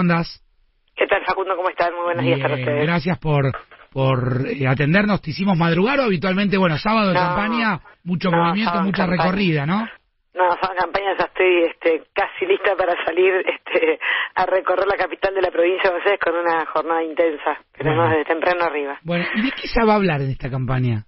¿cómo andás? ¿Qué tal, Facundo? ¿Cómo estás? Muy buenos días para ustedes. Gracias por por eh, atendernos. Te hicimos madrugar o habitualmente, bueno, sábado de No, campaña, mucho no, movimiento, mucha campaña. recorrida, ¿no? No, son campaña, ya estoy este, casi lista para salir este, a recorrer la capital de la provincia de Buenos Aires con una jornada intensa, pero Bueno. no desde temprano arriba. Bueno, ¿y de qué se va a hablar en esta campaña?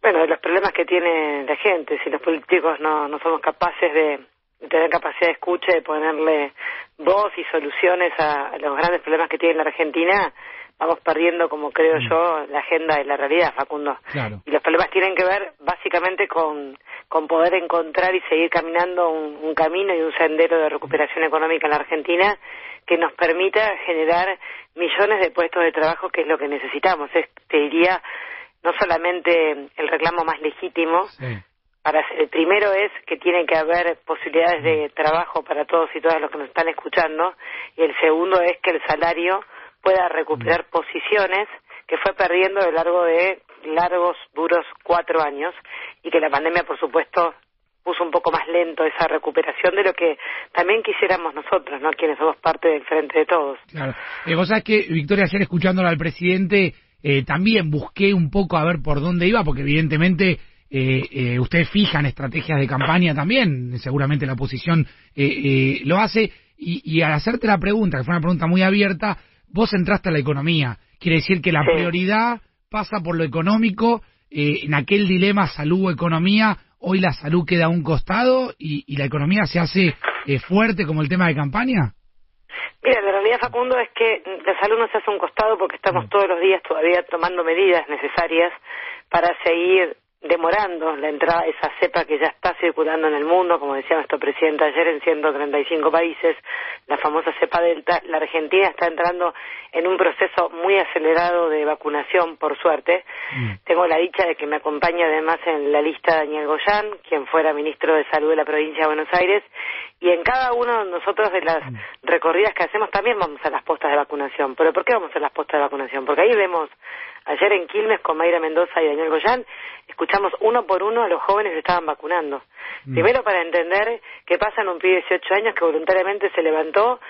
Bueno, de los problemas que tiene la gente, si los políticos no, no somos capaces de tener capacidad de escucha, de ponerle voz y soluciones a, los grandes problemas que tiene la Argentina, vamos perdiendo, como creo yo, la agenda de la realidad, Facundo. Claro. Y los problemas tienen que ver básicamente con, con poder encontrar y seguir caminando un, un camino y un sendero de recuperación económica en la Argentina que nos permita generar millones de puestos de trabajo, que es lo que necesitamos. Es, te diría, no solamente el reclamo más legítimo, Sí. Para el primero es que tiene que haber posibilidades de trabajo para todos y todas los que nos están escuchando y el segundo es que el salario pueda recuperar posiciones que fue perdiendo a lo largo de largos, duros cuatro años y que la pandemia, por supuesto, puso un poco más lento esa recuperación de lo que también quisiéramos nosotros, ¿no? Quienes somos parte del frente de todos. Claro. Eh, vos sabés que, Victoria, ayer escuchándolo al presidente, eh, también busqué un poco a ver por dónde iba, porque evidentemente eh, eh, ustedes fijan estrategias de campaña también, seguramente la oposición eh, eh, lo hace, y, y al hacerte la pregunta, que fue una pregunta muy abierta, vos entraste a la economía. Quiere decir que la Sí. prioridad pasa por lo económico, eh, en aquel dilema salud o economía, hoy la salud queda a un costado y, y la economía se hace eh, fuerte como el tema de campaña. Mira, la realidad, Facundo, es que la salud no se hace a un costado porque estamos todos los días todavía tomando medidas necesarias para seguir demorando la entrada de esa cepa que ya está circulando en el mundo, como decía nuestro presidente ayer, en 135 países, la famosa cepa Delta. La Argentina está entrando en un proceso muy acelerado de vacunación, por suerte. Mm. Tengo la dicha de que me acompaña además en la lista Daniel Goyán, quien fuera ministro de Salud de la provincia de Buenos Aires, y en cada uno de nosotros de las recorridas que hacemos también vamos a las postas de vacunación. ¿Pero por qué vamos a las postas de vacunación? Porque ahí vemos, ayer en Quilmes con Mayra Mendoza y Daniel Goyán, escuchamos uno por uno a los jóvenes que estaban vacunando. Mm. Primero para entender qué pasa en un pibe de 18 años que voluntariamente se levantó,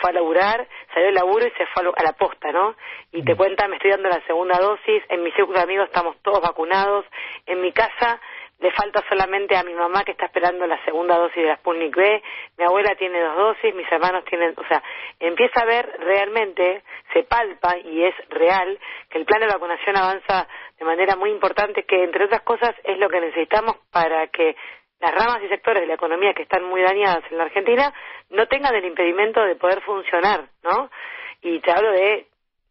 fue a laburar, salió del laburo y se fue a la posta, ¿no? Y te cuenta, me estoy dando la segunda dosis, en mi círculo de amigos estamos todos vacunados, en mi casa le falta solamente a mi mamá que está esperando la segunda dosis de la Sputnik B, mi abuela tiene dos dosis, mis hermanos tienen, o sea, empieza a ver realmente, se palpa y es real que el plan de vacunación avanza de manera muy importante, que entre otras cosas es lo que necesitamos para que las ramas y sectores de la economía que están muy dañadas en la Argentina no tengan el impedimento de poder funcionar, ¿no? Y te hablo de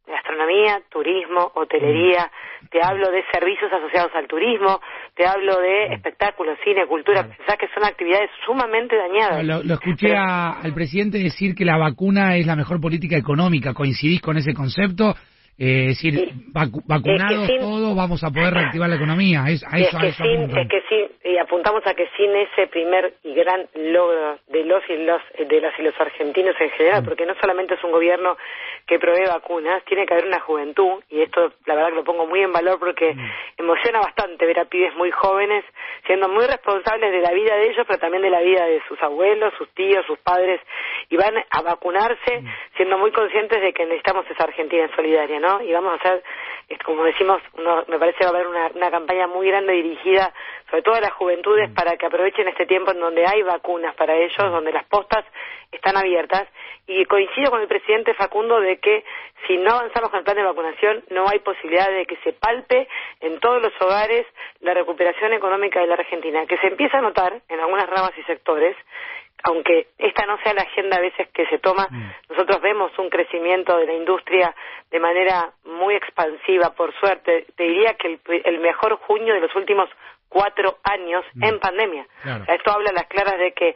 gastronomía, turismo, hotelería, te hablo de servicios asociados al turismo, te hablo de espectáculos, cine, cultura, pensás que son actividades sumamente dañadas. Lo, lo escuché a- al presidente decir que la vacuna es la mejor política económica. ¿Coincidís con ese concepto? Eh, es decir, Sí. vacu- vacunados Es que sin- todos vamos a poder reactivar la economía. Es, a eso, es a que eso sin, es que sin, y apuntamos a que sin ese primer y gran logro de los y los de las y los argentinos en general, porque no solamente es un gobierno que provee vacunas, tiene que haber una juventud y esto la verdad que lo pongo muy en valor porque emociona bastante ver a pibes muy jóvenes siendo muy responsables de la vida de ellos, pero también de la vida de sus abuelos, sus tíos, sus padres y van a vacunarse siendo muy conscientes de que necesitamos esa Argentina solidaria, ¿no? Y vamos a hacer como decimos, uno- me parece va a haber una, una campaña muy grande dirigida sobre todo a las juventudes para que aprovechen este tiempo en donde hay vacunas para ellos, donde las postas están abiertas. Y coincido con el presidente Facundo de que si no avanzamos con el plan de vacunación no hay posibilidad de que se palpe en todos los hogares la recuperación económica de la Argentina, que se empieza a notar en algunas ramas y sectores, aunque esta no sea la agenda a veces que se toma, nosotros vemos un crecimiento de la industria de manera muy expansiva, por suerte. Te diría que el, el mejor junio de los últimos cuatro años en pandemia. Claro. Esto habla a las claras de que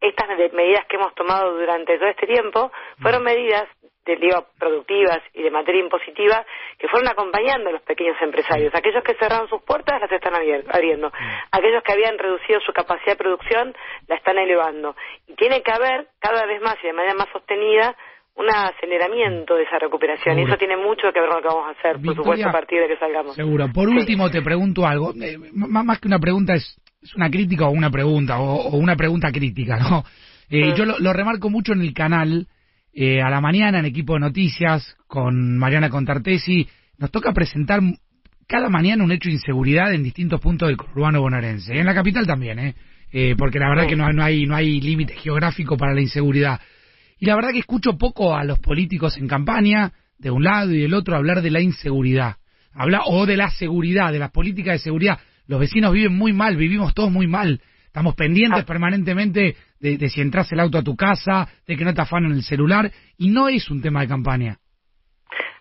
estas medidas que hemos tomado durante todo este tiempo fueron medidas de, digo, productivas y de materia impositiva que fueron acompañando a los pequeños empresarios. Aquellos que cerraron sus puertas las están abriendo. Aquellos que habían reducido su capacidad de producción la están elevando. Y tiene que haber cada vez más y de manera más sostenida un aceleramiento de esa recuperación. Y eso tiene mucho que ver con lo que vamos a hacer, por supuesto, a partir de que salgamos. Seguro. Por Sí. último, te pregunto algo. Eh, más que una pregunta, es, es una crítica o una pregunta, o, o una pregunta crítica, ¿no? Eh, Mm. Yo lo, lo remarco mucho en el canal, eh, a la mañana en equipo de noticias con Mariana Contartesi. Nos toca presentar cada mañana un hecho de inseguridad en distintos puntos del urbano bonaerense. En la capital también, ¿eh? eh porque la verdad que no, no hay, no hay límite geográfico para la inseguridad. Y la verdad que escucho poco a los políticos en campaña, de un lado y del otro, hablar de la inseguridad. Habla, o de la seguridad, de las políticas de seguridad. Los vecinos viven muy mal, vivimos todos muy mal. Estamos pendientes ah. permanentemente de, si entras el auto a tu casa, de que no te afanan el celular, y no es un tema de campaña.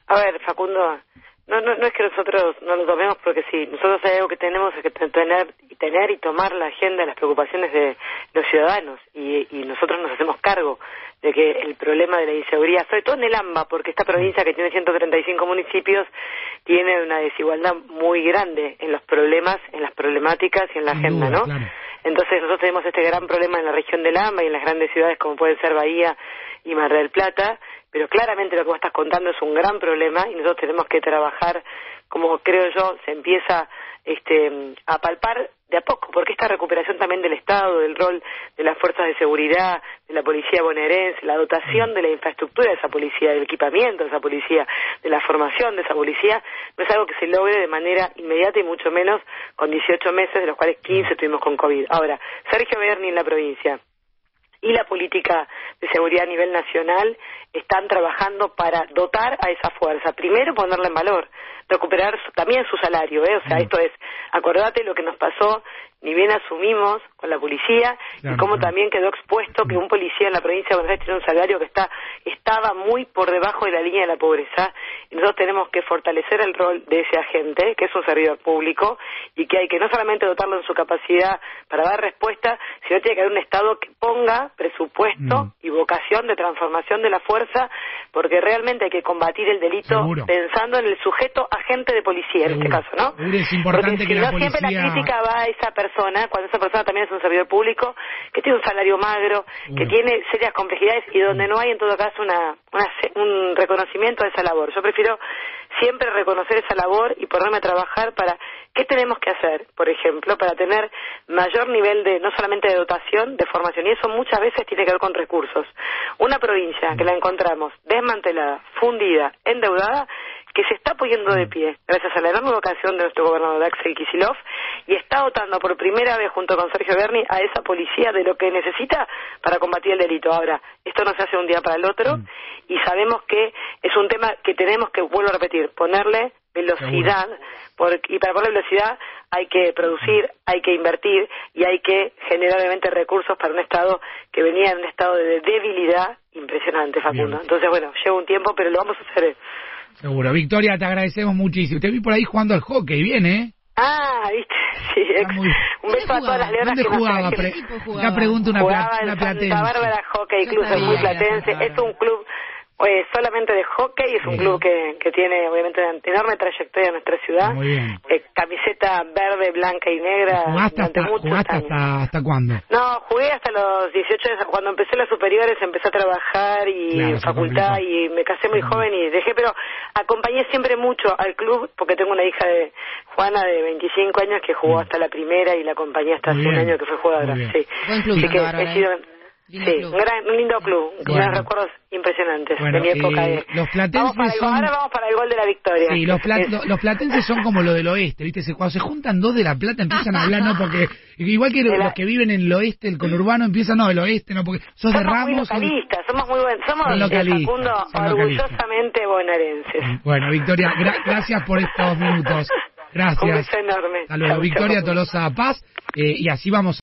A ver, Facundo, no, no, no es que nosotros no lo tomemos porque sí, nosotros hay algo que tenemos que tener y tener y tomar la agenda de las preocupaciones de los ciudadanos y, y nosotros nos hacemos cargo de que el problema de la inseguridad, sobre todo en el AMBA, porque esta provincia que tiene 135 municipios tiene una desigualdad muy grande en los problemas, en las problemáticas y en la agenda, ¿no? Entonces nosotros tenemos este gran problema en la región del AMBA y en las grandes ciudades como pueden ser Bahía y Mar del Plata, pero claramente lo que vos estás contando es un gran problema y nosotros tenemos que trabajar, como creo yo, se empieza este, a palpar de a poco, porque esta recuperación también del Estado, del rol de las fuerzas de seguridad, de la policía bonaerense, la dotación de la infraestructura de esa policía, del equipamiento de esa policía, de la formación de esa policía, no es algo que se logre de manera inmediata y mucho menos con 18 meses, de los cuales 15 tuvimos con COVID. Ahora, Sergio Berni en la provincia y la política de seguridad a nivel nacional están trabajando para dotar a esa fuerza. Primero, ponerla en valor, recuperar también su salario, ¿eh? O sea, mm. esto es, acordate lo que nos pasó ni bien asumimos con la policía y cómo también quedó expuesto que un policía en la provincia de Buenos Aires tiene un salario que está estaba muy por debajo de la línea de la pobreza y nosotros tenemos que fortalecer el rol de ese agente que es un servidor público y que hay que no solamente dotarlo en su capacidad para dar respuesta sino tiene que haber un estado que ponga presupuesto mm. y vocación de transformación de la fuerza porque realmente hay que combatir el delito pensando en el sujeto agente de policía en este caso no es importante porque si no siempre la crítica va a esa persona cuando esa persona también es un servidor público, que tiene un salario magro, que tiene serias complejidades y donde no hay en todo caso una, un reconocimiento a esa labor. Yo prefiero siempre reconocer esa labor y ponerme a trabajar para qué tenemos que hacer, por ejemplo, para tener mayor nivel de, no solamente de dotación, de formación, y eso muchas veces tiene que ver con recursos. Una provincia que la encontramos desmantelada, fundida, endeudada, que se está poniendo de pie gracias a la enorme vocación de nuestro gobernador Axel Kisilov y está dotando por primera vez junto con Sergio Berni a esa policía de lo que necesita para combatir el delito. Ahora, esto no se hace un día para el otro mm. y sabemos que es un tema que tenemos que, vuelvo a repetir, ponerle velocidad y para poner velocidad hay que producir, hay que invertir y hay que generar obviamente recursos para un Estado que venía en un estado de debilidad impresionante, Facundo. Entonces, bueno, lleva un tiempo, pero lo vamos a hacer. Seguro. Victoria, te agradecemos muchísimo. Te vi por ahí jugando al hockey, bien, ¿eh? Ah, viste, sí. Un beso a todas las leonas ¿Dónde que jugaba? Pre acá pregunta una, jugaba una platense. Santa Bárbara Hockey Club, es muy platense. Es un club pues solamente de hockey, es un club que, que tiene obviamente una enorme trayectoria en nuestra ciudad. Muy bien. Eh, camiseta verde, blanca y negra ¿Jugaste hasta, hasta, hasta, cuándo? No, jugué hasta los 18 años. Cuando empecé las superiores empecé a trabajar y en facultad y me casé muy joven y dejé, pero acompañé siempre mucho al club porque tengo una hija de Juana de 25 años que jugó hasta la primera y la acompañé hasta hace un año que fue jugadora. Sí. Buen club, Así que he sido... sí, Un, gran, un lindo club, bueno. recuerdos impresionantes de mi época. Eh, los platenses son... Ahora vamos para el gol de la victoria. Sí, los, los platenses son como lo del oeste, ¿viste? Cuando se juntan dos de la plata empiezan a hablar, ¿no? Porque igual que los, que viven en el oeste, el conurbano empiezan, no, el oeste, ¿no? Porque sos somos de Ramos. Muy localistas, somos muy buenos, somos son localistas, orgullosamente bonaerenses. Bueno, Victoria, gracias por estos minutos. Gracias. Un beso enorme. Hasta luego. Victoria Tolosa Paz, eh, y así vamos.